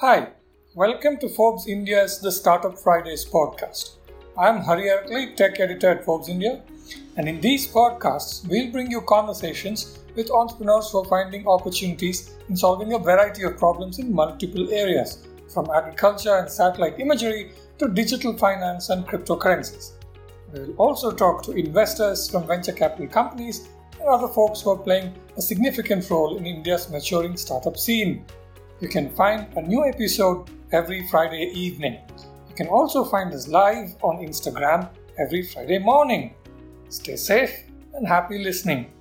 Hi, welcome to Forbes India's The Startup Fridays podcast. I'm Hari Arakali, tech editor at Forbes India, and in these podcasts, we'll bring you conversations with entrepreneurs who are finding opportunities in solving a variety of problems in multiple areas, from agriculture and satellite imagery to digital finance and cryptocurrencies. We'll also talk to investors from venture capital companies and other folks who are playing a significant role in India's maturing startup scene. You can find a new episode every Friday evening. You can also find us live on Instagram every Friday morning. Stay safe and happy listening.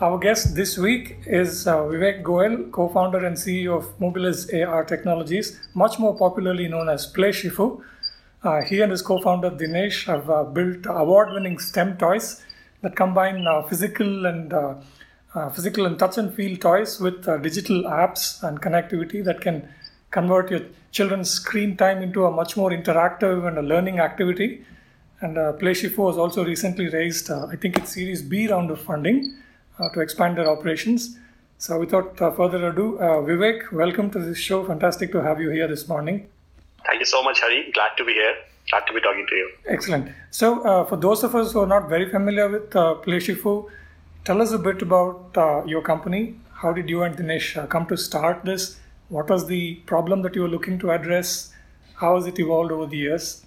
Our guest this week is uh, Vivek Goel, co founder and CEO of Mobilis AR Technologies, much more popularly known as PlayShifu. Uh, he and his co founder Dinesh have uh, built award winning STEM toys that combine uh, physical and uh, physical and touch and feel toys with uh, digital apps and connectivity that can convert your children's screen time into a much more interactive and a learning activity. And uh, PlayShifu has also recently raised, uh, I think it's Series B round of funding uh, to expand their operations. So, without uh, further ado, uh, Vivek, welcome to this show. Fantastic to have you here this morning. Thank you so much, Hari. Glad to be here. Glad to be talking to you. Excellent. So, uh, for those of us who are not very familiar with uh, PlayShifu, tell us a bit about uh, your company. How did you and Dinesh uh, come to start this? What was the problem that you were looking to address? How has it evolved over the years?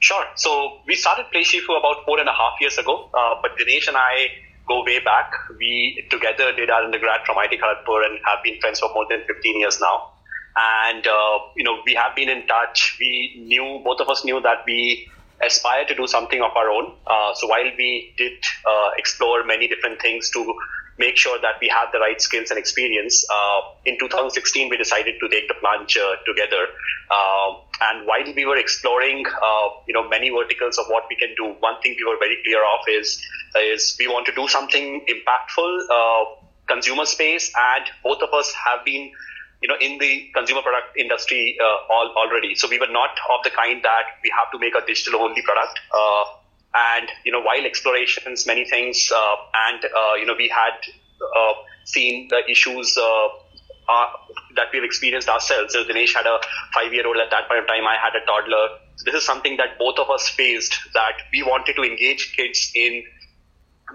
Sure. So we started PlayShifu about four and a half years ago, uh, but Dinesh and I go way back. We together did our undergrad from IT Kharagpur and have been friends for more than 15 years now. And, uh, you know, we have been in touch. We knew, both of us knew that we aspire to do something of our own. Uh, so while we did uh, explore many different things to make sure that we have the right skills and experience, uh, in 2016 we decided to take the plunge uh, together. Uh, and while we were exploring, uh, you know, many verticals of what we can do, one thing we were very clear of is is we want to do something impactful, consumer space, and both of us have been you know, in the consumer product industry uh, all, already. So we were not of the kind that we have to make a digital only product. Uh, and, you know, while explorations, many things, uh, and, uh, you know, we had uh, seen the issues uh, that we've experienced ourselves. So Dinesh had a five year old at that point of time. I had a toddler. So this is something that both of us faced that we wanted to engage kids in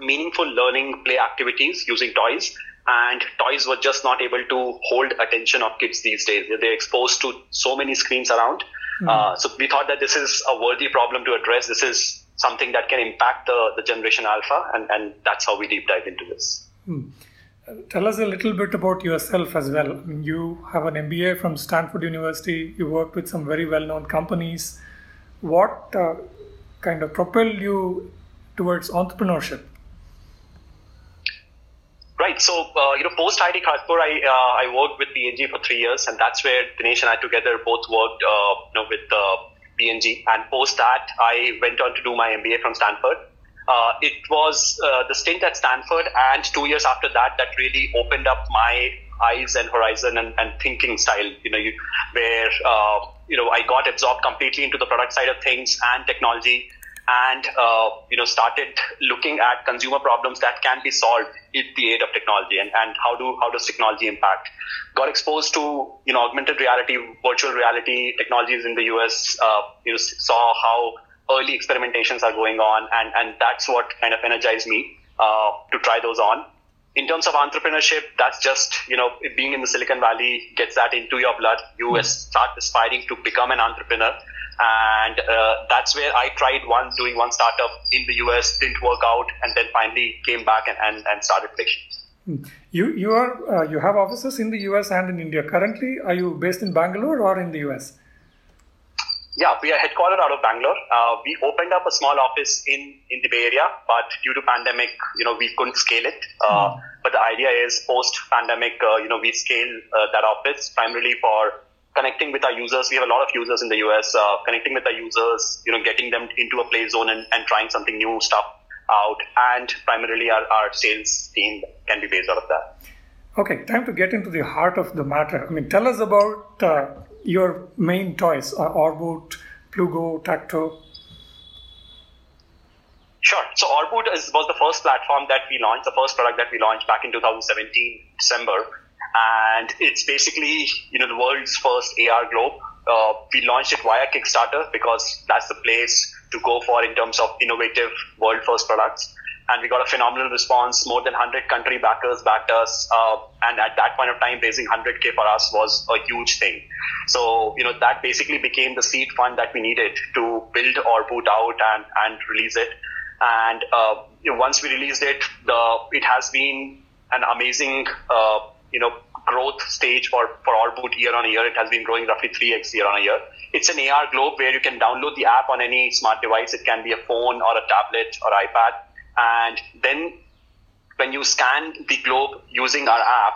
meaningful learning play activities using toys and toys were just not able to hold attention of kids these days. They're exposed to so many screens around. Mm. Uh, so we thought that this is a worthy problem to address. This is something that can impact the, the generation alpha, and, and that's how we deep dive into this. Mm. Tell us a little bit about yourself as well. You have an MBA from Stanford University. You worked with some very well-known companies. What uh, kind of propelled you towards entrepreneurship? Right. So, uh, you know, post IT Kharagpur, I uh, I worked with P&G for three years, and that's where Dinesh and I together both worked, uh, you know, with uh, P&G. Post that, I went on to do my MBA from Stanford. Uh, it was uh, the stint at Stanford, and two years after that, that really opened up my eyes and horizon and, and thinking style. You know, you, where you know I got absorbed completely into the product side of things and technology and uh, you know started looking at consumer problems that can be solved with the aid of technology and, and how do how does technology impact got exposed to you know augmented reality virtual reality technologies in the US uh, you know saw how early experimentations are going on and and that's what kind of energized me uh, to try those on in terms of entrepreneurship, that's just, you know, being in the Silicon Valley gets that into your blood. You mm. start aspiring to become an entrepreneur and uh, that's where I tried one doing one startup in the US, didn't work out, and then finally came back and, and, and started Fiction. Hmm. You you are uh, you have offices in the US and in India. Currently, are you based in Bangalore or in the US? Yeah, we are headquartered out of Bangalore. Uh, we opened up a small office in, in the Bay Area, but due to pandemic, you know, we couldn't scale it. Uh, mm. But the idea is post pandemic, uh, you know, we scale uh, that office primarily for connecting with our users. We have a lot of users in the US, uh, connecting with our users, you know, getting them into a play zone and, and trying something new stuff out. And primarily our, our sales team can be based out of that. Okay, time to get into the heart of the matter. I mean, tell us about uh, your main toys, uh, Orboot, Plugo, Tacto. Sure. So Orboot is, was the first platform that we launched, the first product that we launched back in 2017, December and it's basically you know the world's first AR globe. Uh, we launched it via Kickstarter because that's the place to go for in terms of innovative world first products. And we got a phenomenal response. More than 100 country backers backed us. Uh, and at that point of time, raising 100K for us was a huge thing. So, you know, that basically became the seed fund that we needed to build Orboot out and, and release it. And uh, you know, once we released it, the it has been an amazing, uh, you know, growth stage for, for Orboot year on year. It has been growing roughly 3x year on year. It's an AR globe where you can download the app on any smart device. It can be a phone or a tablet or iPad. And then when you scan the globe using our app,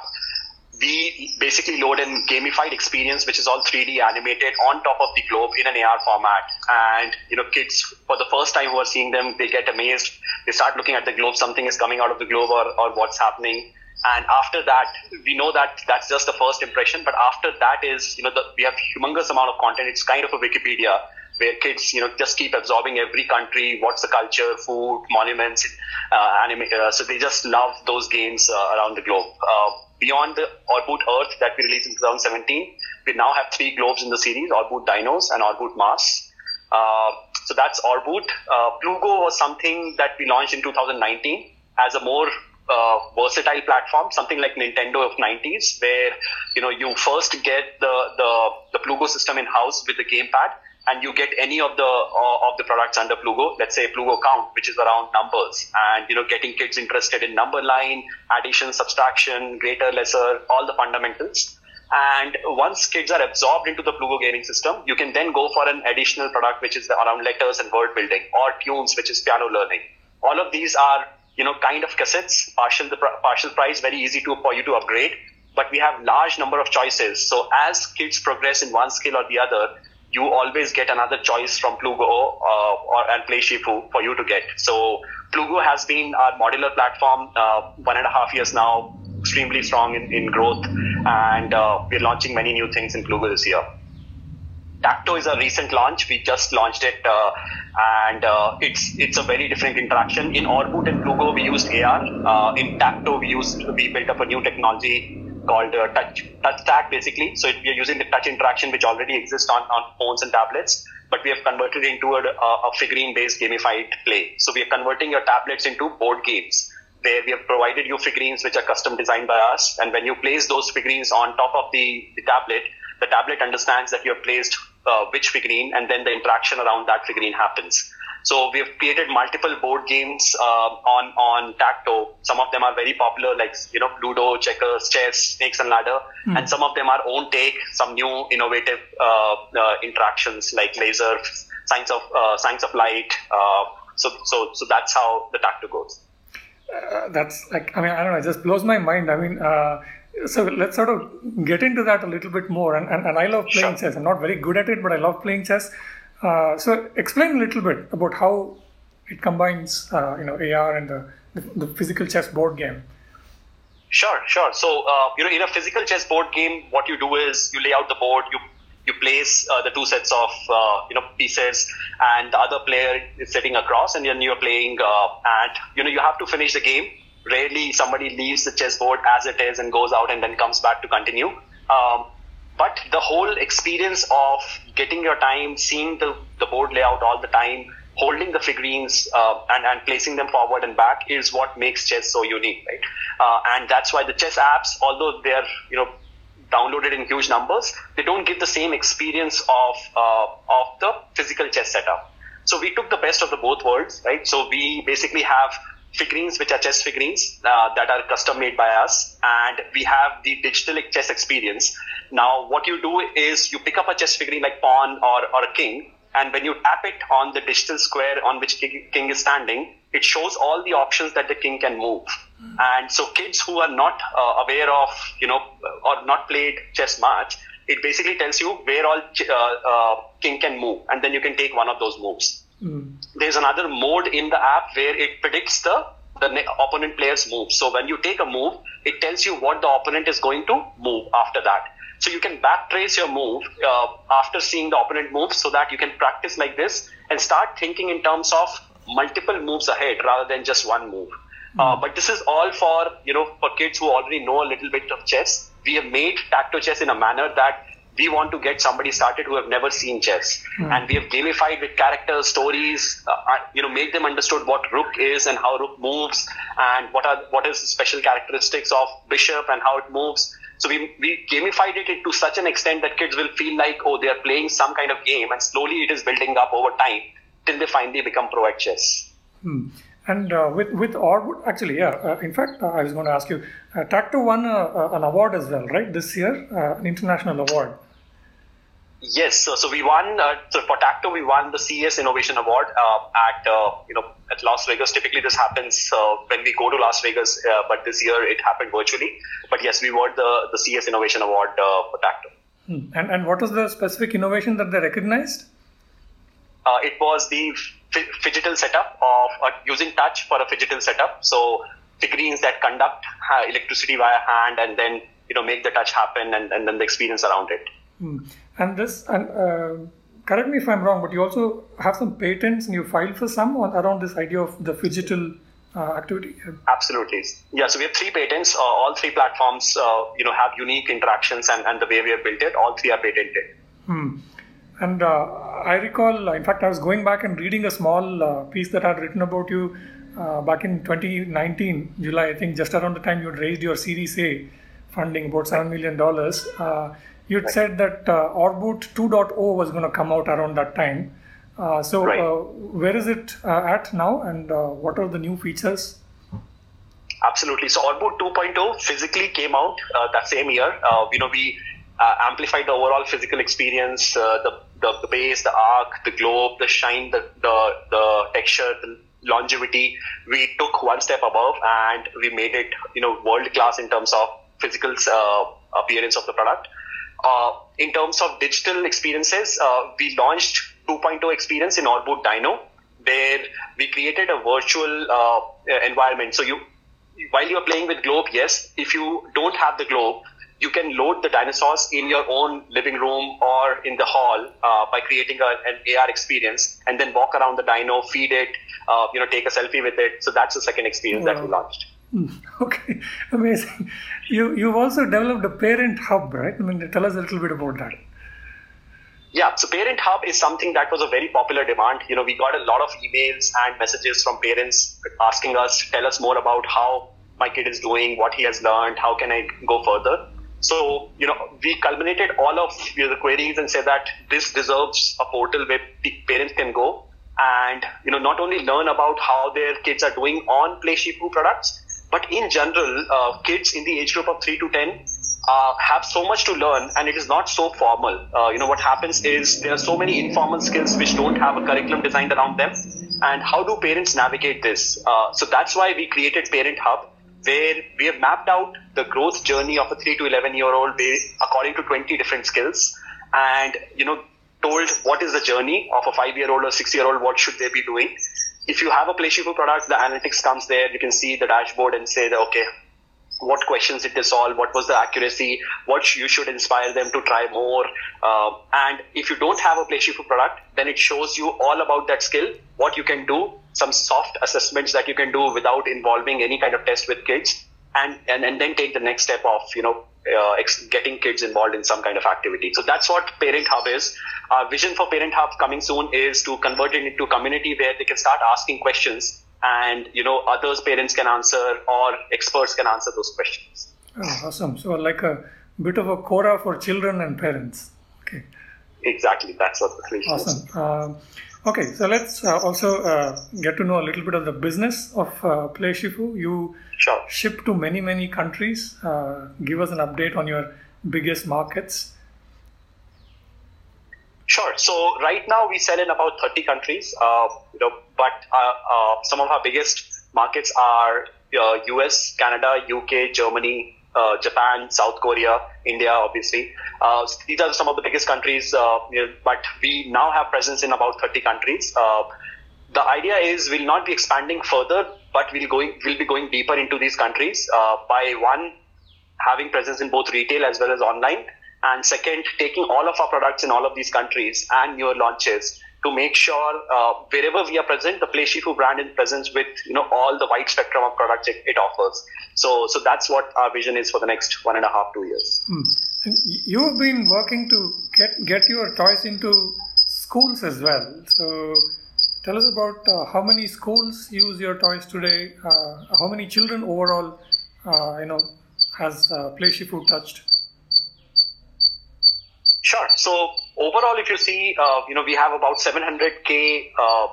we basically load in gamified experience, which is all 3D animated on top of the globe in an AR format. And, you know, kids for the first time who are seeing them, they get amazed. They start looking at the globe, something is coming out of the globe or, or what's happening. And after that, we know that that's just the first impression. But after that is, you know, the, we have humongous amount of content. It's kind of a Wikipedia where kids, you know, just keep absorbing every country, what's the culture, food, monuments, uh, anime. Uh, so they just love those games uh, around the globe. Uh, beyond the Orboot Earth that we released in 2017, we now have three globes in the series: Orboot Dinos and Orboot Mars. Uh, so that's Orboot. Uh, Plugo was something that we launched in 2019 as a more uh, versatile platform, something like Nintendo of 90s, where you know you first get the the, the Plugo system in house with the gamepad, and you get any of the uh, of the products under Plugo. Let's say Plugo Count, which is around numbers, and you know getting kids interested in number line, addition, subtraction, greater, lesser, all the fundamentals. And once kids are absorbed into the Plugo gaming system, you can then go for an additional product, which is around letters and word building, or tunes, which is piano learning. All of these are you know, kind of cassettes, partial the partial price, very easy to for you to upgrade. But we have large number of choices. So as kids progress in one skill or the other, you always get another choice from Plugo uh, or and Play Shifu for you to get. So Plugo has been our modular platform uh, one and a half years now, extremely strong in, in growth, and uh, we're launching many new things in Plugo this year. Tacto is a recent launch. We just launched it, uh, and uh, it's it's a very different interaction. In Orboot and Plugo, we used AR. Uh, in Tacto, we used we built up a new technology called uh, touch touch tag basically. So it, we are using the touch interaction which already exists on, on phones and tablets, but we have converted it into a, a figurine based gamified play. So we are converting your tablets into board games where we have provided you figurines which are custom designed by us, and when you place those figurines on top of the, the tablet, the tablet understands that you have placed uh, which figurine, and then the interaction around that figurine happens. So we have created multiple board games uh, on on Tacto. Some of them are very popular, like you know Ludo, checkers, chess, snakes and ladder, mm. and some of them are own take, some new innovative uh, uh interactions like laser, science of uh, science of light. Uh, so so so that's how the Tacto goes. that's like I mean I don't know, it just blows my mind. I mean so let's sort of get into that a little bit more. And, and, and I love playing sure. chess. I'm not very good at it, but I love playing chess. Uh, so explain a little bit about how it combines, uh, you know, AR and the, the, the, physical chess board game. Sure, sure. So uh, you know, in a physical chess board game, what you do is you lay out the board, you you place uh, the two sets of uh, you know pieces, and the other player is sitting across, and then you're playing, uh, and you know you have to finish the game rarely somebody leaves the chessboard as it is and goes out and then comes back to continue. Um, but the whole experience of getting your time, seeing the, the board layout all the time, holding the figurines uh, and, and placing them forward and back is what makes chess so unique, right? Uh, and that's why the chess apps, although they're you know downloaded in huge numbers, they don't give the same experience of uh, of the physical chess setup. So we took the best of the both worlds, right? So we basically have figurines, which are chess figurines uh, that are custom made by us, and we have the digital chess experience. Now, what you do is you pick up a chess figurine like pawn or, or a king, and when you tap it on the digital square on which king is standing, it shows all the options that the king can move. Mm. And so, kids who are not uh, aware of, you know, or not played chess much, it basically tells you where all uh, uh, king can move, and then you can take one of those moves. Mm. There's another mode in the app where it predicts the the opponent player's move. So when you take a move, it tells you what the opponent is going to move after that. So you can backtrace your move uh, after seeing the opponent move, so that you can practice like this and start thinking in terms of multiple moves ahead rather than just one move. Mm. Uh, but this is all for you know for kids who already know a little bit of chess we have made Tacto chess in a manner that we want to get somebody started who have never seen chess, mm. and we have gamified with characters, stories, uh, uh, you know, make them understood what rook is and how rook moves, and what are what is the special characteristics of bishop and how it moves. So we, we gamified it to such an extent that kids will feel like, oh, they are playing some kind of game, and slowly it is building up over time till they finally become pro at chess. Hmm. And uh, with with Orboot, actually, yeah. Uh, in fact, uh, I was going to ask you, uh, Tacto won an award as well, right? This year, uh, an international award. Yes, so, so we won. Uh, so for Tacto, we won the CES Innovation Award at you know at Las Vegas. Typically, this happens when we go to Las Vegas, but this year it happened virtually. But yes, we won the the CES Innovation Award for Tacto. Hmm. And and what was the specific innovation that they recognized? it was the phygital setup of uh, using touch for a phygital setup. So figurines that conduct uh, electricity via hand and then you know make the touch happen and, and then the experience around it. Mm. And this and uh, correct me if I'm wrong, but you also have some patents and you filed for some on, around this idea of the phygital uh, activity. Absolutely, yeah. So we have three patents. Uh, all three platforms, uh, you know, have unique interactions and, and the way we have built it. All three are patented. Hmm. And uh, I recall, in fact, I was going back and reading a small uh, piece that I had written about you uh, back in 2019, July, I think, just around the time you had raised your Series A funding, about $7 million. Uh, you had right. said that uh, Orboot 2.0 was going to come out around that time. Uh, so, right. where is it at now, and what are the new features? Absolutely. So, Orboot 2.0 physically came out that same year. you know, we uh, amplify the overall physical experience, uh, the, the, the base, the arc, the globe, the shine, the, the, the texture, the longevity. We took one step above and we made it, you know, world class in terms of physical uh, appearance of the product. Uh, in terms of digital experiences, uh, we launched 2.0 experience in Orboot Dino, where we created a virtual uh, environment. So you, while you're playing with Globe, yes, if you don't have the Globe, you can load the dinosaurs in your own living room or in the hall uh, by creating a, an AR experience and then walk around the dino, feed it, uh, you know, take a selfie with it. So that's the second experience wow. that we launched. Hmm. Okay, amazing. You you've also developed a parent hub, right? I mean, tell us a little bit about that. Yeah, so Parent Hub is something that was a very popular demand. You know, we got a lot of emails and messages from parents asking us, tell us more about how my kid is doing, what he has learned, how can I go further. So, you know, we culminated all of you know, the queries and said that this deserves a portal where parents can go and, you know, not only learn about how their kids are doing on PlayShifu products, but in general, uh, kids in the age group of 3 to 10 uh, have so much to learn and it is not so formal. Uh, you know, what happens is there are so many informal skills which don't have a curriculum designed around them. And how do parents navigate this? Uh, so that's why we created Parent Hub where we have mapped out the growth journey of a 3 to 11 year old according to 20 different skills and you know told what is the journey of a 5 year old or 6 year old what should they be doing if you have a PlayShifu product the analytics comes there. You can see the dashboard and say that okay what questions did they solve? What was the accuracy? What you should inspire them to try more. Uh, and if you don't have a PlayShifu product then it shows you all about that skill what you can do some soft assessments that you can do without involving any kind of test with kids and and, and then take the next step of you know uh, ex- getting kids involved in some kind of activity. So that's what parent hub is. Our vision for parent hub coming soon is to convert it into a community where they can start asking questions and you know others parents can answer or experts can answer those questions. Oh, awesome. So like a bit of a quora for children and parents. Okay. Exactly. That's what the awesome. is. Awesome Okay, so let's uh, also uh, get to know a little bit of the business of uh, PlayShifu. You sure. ship to many, many countries. Uh, give us an update on your biggest markets. Sure. So right now we sell in about 30 countries. Uh, you know, but uh, some of our biggest markets are US, Canada, UK, Germany, uh, Japan, South Korea, India, obviously. Uh, these are some of the biggest countries, uh, but we now have presence in about 30 countries. Uh, the idea is we'll not be expanding further, but we'll going we'll be going deeper into these countries uh, by one having presence in both retail as well as online, and second taking all of our products in all of these countries and newer launches to make sure uh, wherever we are present, the Play Shifu brand is present with you know all the wide spectrum of products it, it, offers. So so that's what our vision is for the next one and a half two years. Hmm. You have been working to get get your toys into schools as well. So tell us about uh, how many schools use your toys today. Uh, how many children overall, uh, you know, has uh, Play Shifu touched? Sure. So overall, if you see, uh, you know, we have about 700k uh,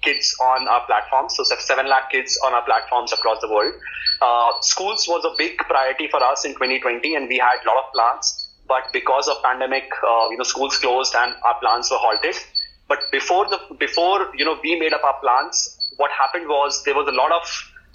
kids on our platforms. So 7 lakh kids on our platforms across the world. Uh, schools was a big priority for us in 2020, and we had a lot of plans. But because of pandemic, uh, you know, schools closed and our plans were halted. But before the before you know we made up our plans, what happened was there was a lot of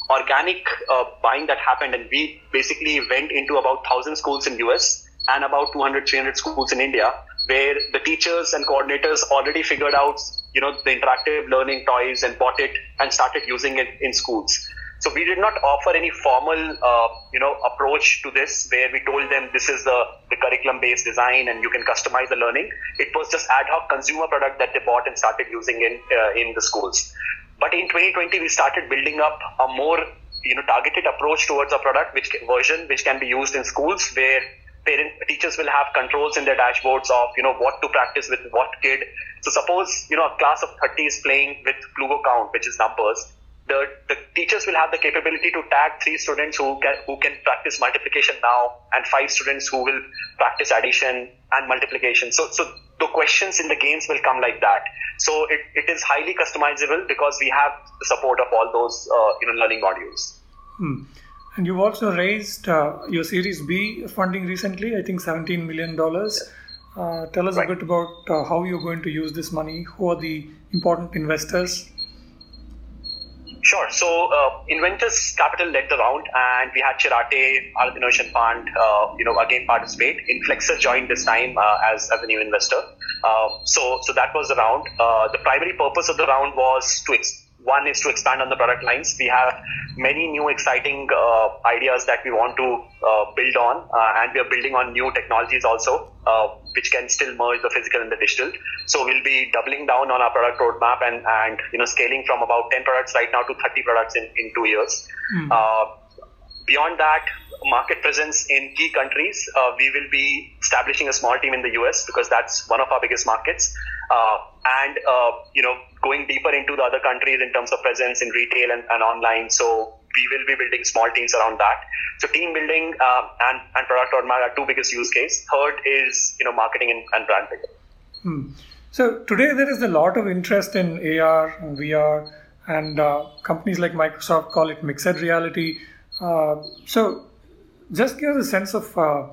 organic uh, buying that happened, and we basically went into about thousand schools in US and about 200, 300 schools in India, where the teachers and coordinators already figured out, you know, the interactive learning toys and bought it and started using it in schools. So we did not offer any formal, uh, you know, approach to this where we told them this is the, the curriculum-based design and you can customize the learning. It was just ad hoc consumer product that they bought and started using in uh, in the schools. But in 2020, we started building up a more, you know, targeted approach towards a product which version which can be used in schools where parent teachers will have controls in their dashboards of you know what to practice with what kid. So suppose you know a class of 30 is playing with Plugo count, which is numbers. The, the teachers will have the capability to tag three students who can who can practice multiplication now and five students who will practice addition and multiplication. So so the questions in the games will come like that. So it, it is highly customizable because we have the support of all those uh, you know learning modules. Hmm. And you've also raised uh, your Series B funding recently, I think $17 million. Uh, tell us right. a bit about uh, how you're going to use this money. Who are the important investors? Sure. So, uh, Inventus Capital led the round, and we had Chiratae, Bharat Innovation Fund, uh, you know, again participate. Inflexor joined this time uh, as, as a new investor. Uh, so, so that was the round. Uh, the primary purpose of the round was to ex- one is to expand on the product lines. We have many new exciting uh, ideas that we want to uh, build on, uh, and we are building on new technologies also, uh, which can still merge the physical and the digital. So we'll be doubling down on our product roadmap and, and you know scaling from about 10 products right now to 30 products in, in two years. Mm. beyond that, market presence in key countries. Uh, we will be establishing a small team in the US because that's one of our biggest markets. Uh, and, uh, you know, going deeper into the other countries in terms of presence in retail and, and online. So we will be building small teams around that. So team building uh, and, and product roadmap are two biggest use case. Third is, you know, marketing and, and brand building. Hmm. So today there is a lot of interest in AR and VR and uh, companies like Microsoft call it mixed reality. Uh, so just give us a sense of uh,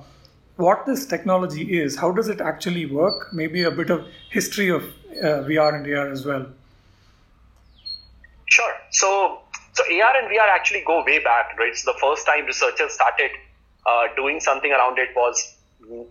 what this technology is. How does it actually work? Maybe a bit of history of uh, VR and AR as well. Sure. So, so AR and VR actually go way back, right? So the first time researchers started uh, doing something around it was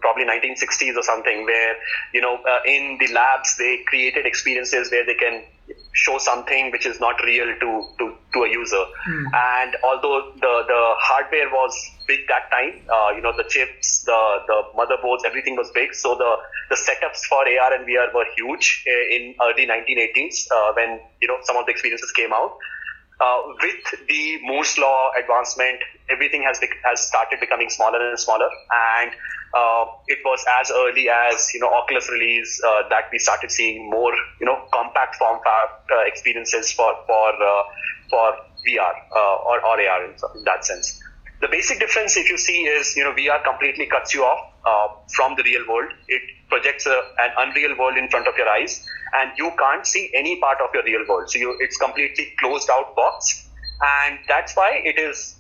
probably 1960s or something, where you know uh, in the labs they created experiences where they can show something which is not real to to, to a user. Mm. And although the the hardware was big that time, uh, you know the chips, the the motherboards, everything was big. So the the setups for AR and VR were huge uh, in early 1980s uh, when you know some of the experiences came out. Uh, with the Moore's law advancement, everything has has started becoming smaller and smaller, and uh, it was as early as you know Oculus release uh, that we started seeing more you know compact form factor uh, experiences for for uh, for VR uh, or, or AR in, in, that sense. The basic difference, if you see, is you know VR completely cuts you off from the real world. It projects a, an unreal world in front of your eyes, and you can't see any part of your real world. So you, it's completely closed out box, and that's why it is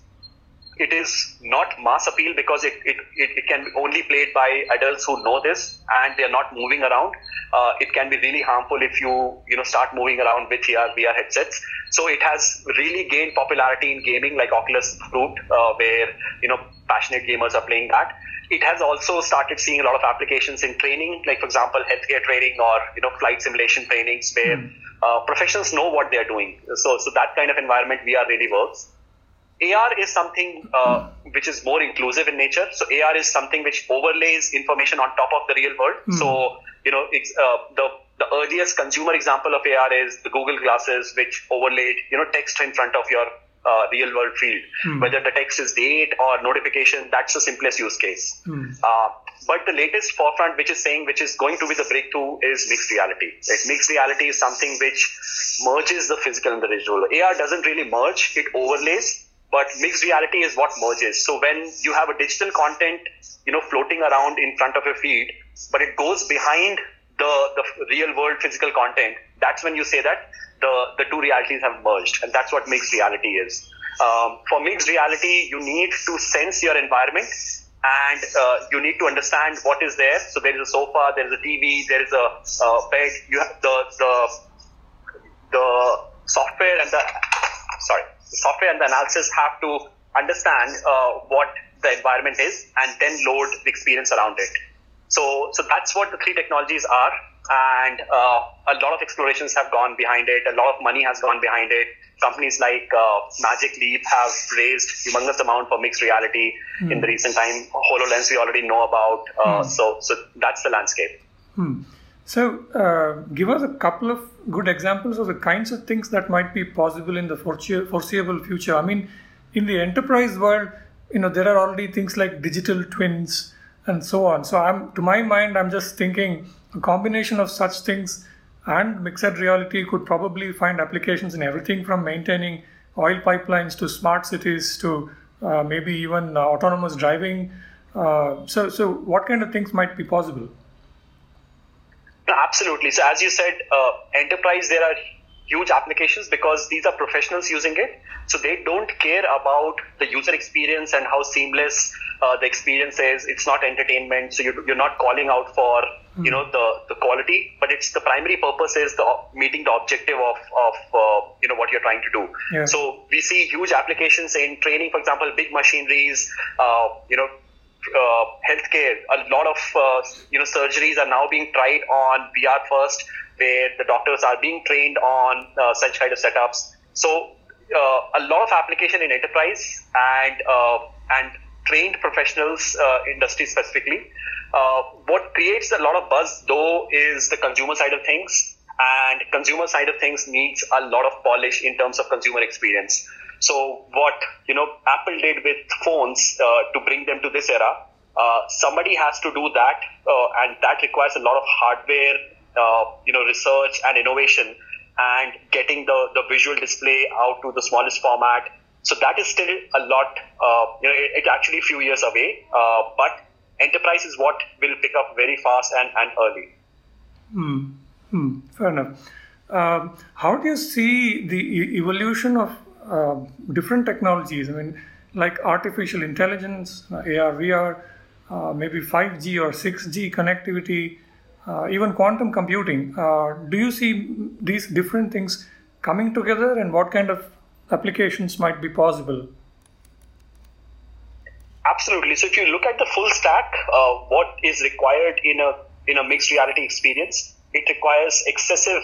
it is not mass appeal because it, it, it, can be only played by adults who know this and they're not moving around. Uh, it can be really harmful if you you know start moving around with VR, VR headsets. So it has really gained popularity in gaming like Oculus Root, uh, where you know passionate gamers are playing that. It has also started seeing a lot of applications in training, like for example, healthcare training or you know flight simulation trainings, where mm. uh, professionals know what they are doing. So so that kind of environment VR really works. AR is something uh, which is more inclusive in nature. So AR is something which overlays information on top of the real world. Mm. So you know, it's uh, the the earliest consumer example of AR is the Google glasses, which overlaid, you know, text in front of your uh, real world field. Hmm. Whether the text is date or notification, that's the simplest use case. Uh, but the latest forefront, which is saying, which is going to be the breakthrough, is mixed reality. Like mixed reality is something which merges the physical and the digital. AR doesn't really merge; it overlays. But mixed reality is what merges. So when you have a digital content, you know, floating around in front of your feed, but it goes behind the the real world physical content, that's when you say that the the two realities have merged, and that's what mixed reality is. Um, for mixed reality, you need to sense your environment and uh, you need to understand what is there. So there is a sofa, there is a TV, there is a uh, bed. You have the the the software and the sorry, the software and the analysis have to understand uh, what the environment is and then load the experience around it. So so that's what the three technologies are, and uh, a lot of explorations have gone behind it. A lot of money has gone behind it companies like uh, Magic Leap have raised humongous amount for mixed reality mm. in the recent time. HoloLens we already know about. Uh, mm. So, so that's the landscape. Mm. So, uh, give us a couple of good examples of the kinds of things that might be possible in the foreseeable future. I mean, in the enterprise world, you know, there are already things like digital twins and so on. So, I'm to my mind, I'm just thinking a combination of such things and mixed reality could probably find applications in everything from maintaining oil pipelines to smart cities to uh, maybe even uh, autonomous driving. Uh, so, so what kind of things might be possible? Absolutely. So, as you said, uh, enterprise there are huge applications because these are professionals using it. So they don't care about the user experience and how seamless uh, the experience is. It's not entertainment. So you're, you're not calling out for you know the the quality but it's the primary purpose is the meeting the objective of of uh, you know what you're trying to do yeah. so we see huge applications in training for example big machineries uh, you know uh, healthcare a lot of uh, you know surgeries are now being tried on VR first where the doctors are being trained on uh, such kind of setups so uh, a lot of application in enterprise and and trained professionals industry specifically uh, what creates a lot of buzz, though, is the consumer side of things. And consumer side of things needs a lot of polish in terms of consumer experience. So what you know Apple did with phones uh, to bring them to this era, uh, somebody has to do that, uh, and that requires a lot of hardware, uh, you know, research and innovation, and getting the the visual display out to the smallest format. So that is still a lot. Uh, you know, it's it actually a few years away, but enterprise is what will pick up very fast and, and early. Hmm. Hmm. Fair enough. Um, how do you see the e- evolution of uh, different technologies? I mean, like artificial intelligence, uh, AR, VR, uh, maybe 5G or 6G connectivity, uh, even quantum computing. Uh, do you see these different things coming together and what kind of applications might be possible? Absolutely. So if you look at the full stack, uh, what is required in a in a mixed reality experience, it requires excessive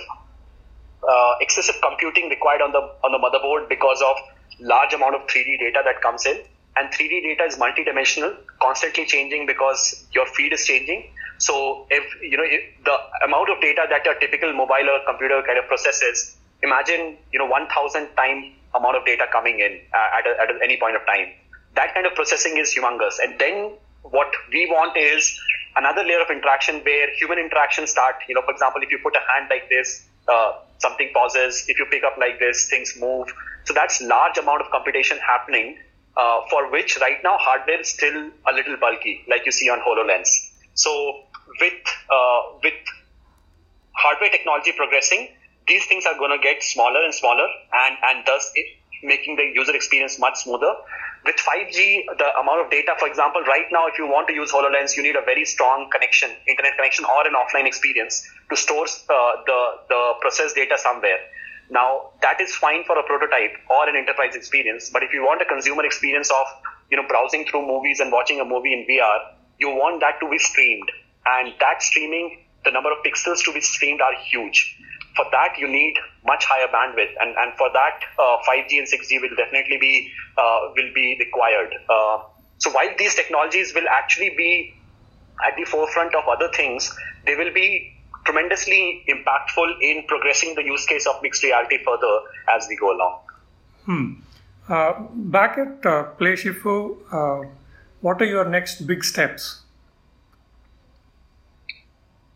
uh, excessive computing required on the on the motherboard because of large amount of 3D data that comes in, and 3D data is multidimensional, constantly changing because your feed is changing. So if you know if the amount of data that a typical mobile or computer kind of processes, imagine you know 1,000 time amount of data coming in uh, at, a, at any point of time that kind of processing is humongous. And then what we want is another layer of interaction where human interaction start. You know, for example, if you put a hand like this, uh, something pauses. If you pick up like this, things move. So that's large amount of computation happening. Uh, for which right now hardware is still a little bulky, like you see on Hololens. So with uh, with hardware technology progressing, these things are going to get smaller and smaller, and and thus it, making the user experience much smoother with 5G, the amount of data, for example, right now, if you want to use HoloLens, you need a very strong connection, internet connection, or an offline experience to store uh, the, the processed data somewhere. Now, that is fine for a prototype or an enterprise experience. But if you want a consumer experience of, you know, browsing through movies and watching a movie in VR, you want that to be streamed. And that streaming, the number of pixels to be streamed are huge for that you need much higher bandwidth and, and for that uh, 5g and 6g will definitely be uh, will be required uh, so while these technologies will actually be at the forefront of other things they will be tremendously impactful in progressing the use case of mixed reality further as we go along. Hmm. Uh, back at uh, PlayShifu, uh, what are your next big steps?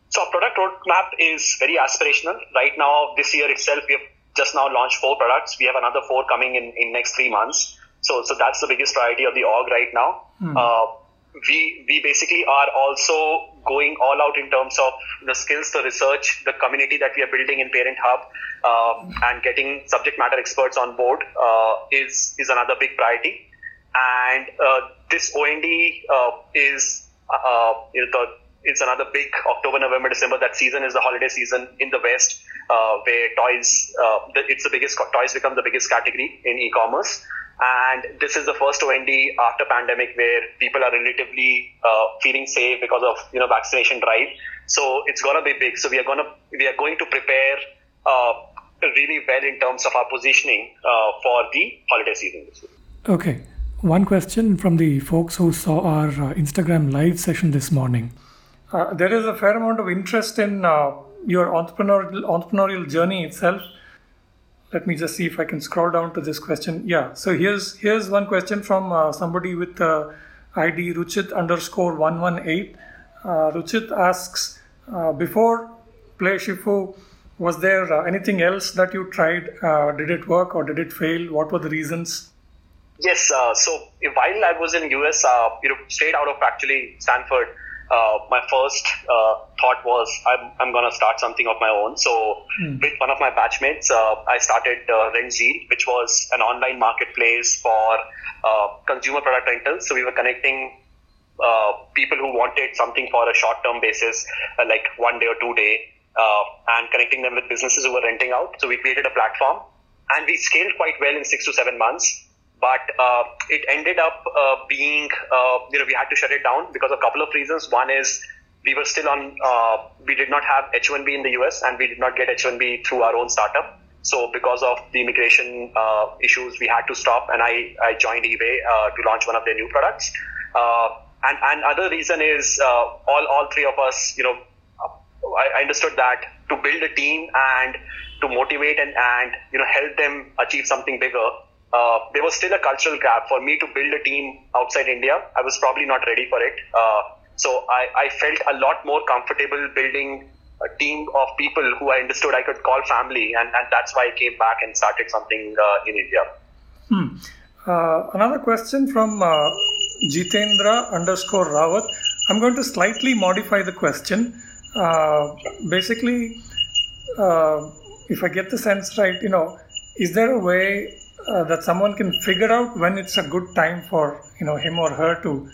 So our product roadmap is very aspirational. Right now, this year itself, we have just now launched four products. We have another four coming in in next three months. So so that's the biggest priority of the org right now. Hmm. Uh, we we basically are also going all out in terms of the skills, the research, the community that we are building in Parent Hub, uh, and getting subject matter experts on board uh, is is another big priority. And uh, this OND uh, is uh, you know, the it's another big October, November, December. That season is the holiday season in the West, uh, where toys, uh, it's the biggest, toys become the biggest category in e-commerce. And this is the first OND after pandemic where people are relatively uh, feeling safe because of you know vaccination drive. So it's gonna be big. So we are gonna we are going to prepare uh, really well in terms of our positioning uh, for the holiday season. Okay. One question from the folks who saw our uh, Instagram live session this morning. Uh, there is a fair amount of interest in uh, your entrepreneurial entrepreneurial journey itself let me just see if I can scroll down to this question. Yeah, so here's here's one question from uh, somebody with uh, ID Ruchit underscore one one eight. Uh, Ruchit asks, before PlayShifu, was there anything else that you tried? Did it work or did it fail? What were the reasons? Yes, so while I was in US, you know, straight out of actually Stanford, uh, my first uh, thought was I'm, I'm going to start something of my own. So mm. with one of my batchmates, uh, I started uh, which was an online marketplace for uh, consumer product rentals. So we were connecting uh, people who wanted something for a short-term basis, uh, like one day or two day, and connecting them with businesses who were renting out. So we created a platform, and we scaled quite well in six to seven months but uh, it ended up uh, being, uh, you know, we had to shut it down because of a couple of reasons. One is we were still on, uh, we did not have H1B in the US and we did not get H1B through our own startup. So because of the immigration uh, issues, we had to stop and I, I joined eBay uh, to launch one of their new products. and, and other reason is all, all three of us, you know, I understood that to build a team and to motivate and, and you know help them achieve something bigger, uh, there was still a cultural gap for me to build a team outside India. I was probably not ready for it. Uh, so I, I, felt a lot more comfortable building a team of people who I understood I could call family, and, and that's why I came back and started something uh, in India. Hmm. Uh, another question from uh, Jitendra underscore Rawat. I'm going to slightly modify the question. Basically, if I get the sense right, you know, is there a way uh, that someone can figure out when it's a good time for you know him or her to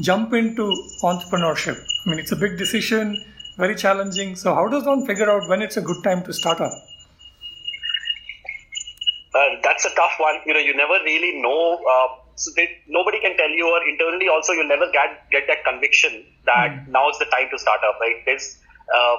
jump into entrepreneurship. I mean it's a big decision very challenging. So how does one figure out when it's a good time to start up? Uh, that's a tough one. You know you never really know uh, so they, nobody can tell you or internally also you'll never get get that conviction that mm. now is the time to start up right? There's uh,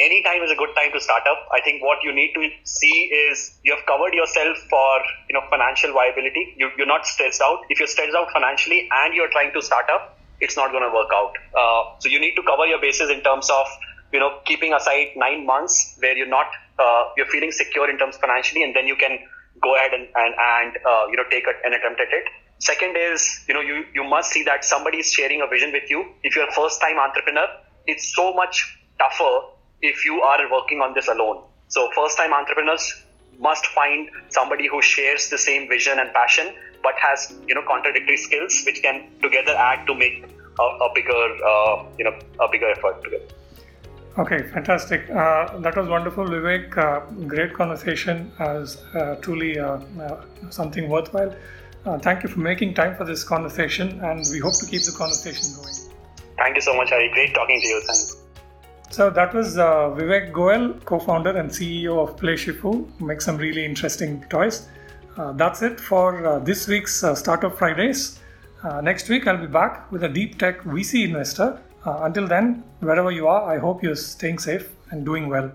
any time is a good time to start up. I think what you need to see is you have covered yourself for you know financial viability. You, you're not stressed out. If you're stressed out financially and you're trying to start up, it's not going to work out. Uh, so you need to cover your bases in terms of you know keeping aside nine months where you're not uh, you're feeling secure in terms financially, and then you can go ahead and and, and uh, you know take a, an attempt at it. Second is you know you you must see that somebody is sharing a vision with you. If you're a first time entrepreneur, it's so much tougher if you are working on this alone. So first time entrepreneurs must find somebody who shares the same vision and passion but has you know contradictory skills which can together add to make a, a bigger uh, you know a bigger effort together. Okay, fantastic. Uh, that was wonderful, Vivek. Uh, great conversation. As uh, truly uh, uh, something worthwhile. thank you for making time for this conversation, and we hope to keep the conversation going. Thank you so much, Hari. Great talking to you. Thanks. So that was uh, Vivek Goel, co-founder and CEO of PlayShifu, makes some really interesting toys. Uh, that's it for uh, this week's uh, Startup Fridays. Uh, next week, I'll be back with a deep tech VC investor. Uh, until then, wherever you are, I hope you're staying safe and doing well.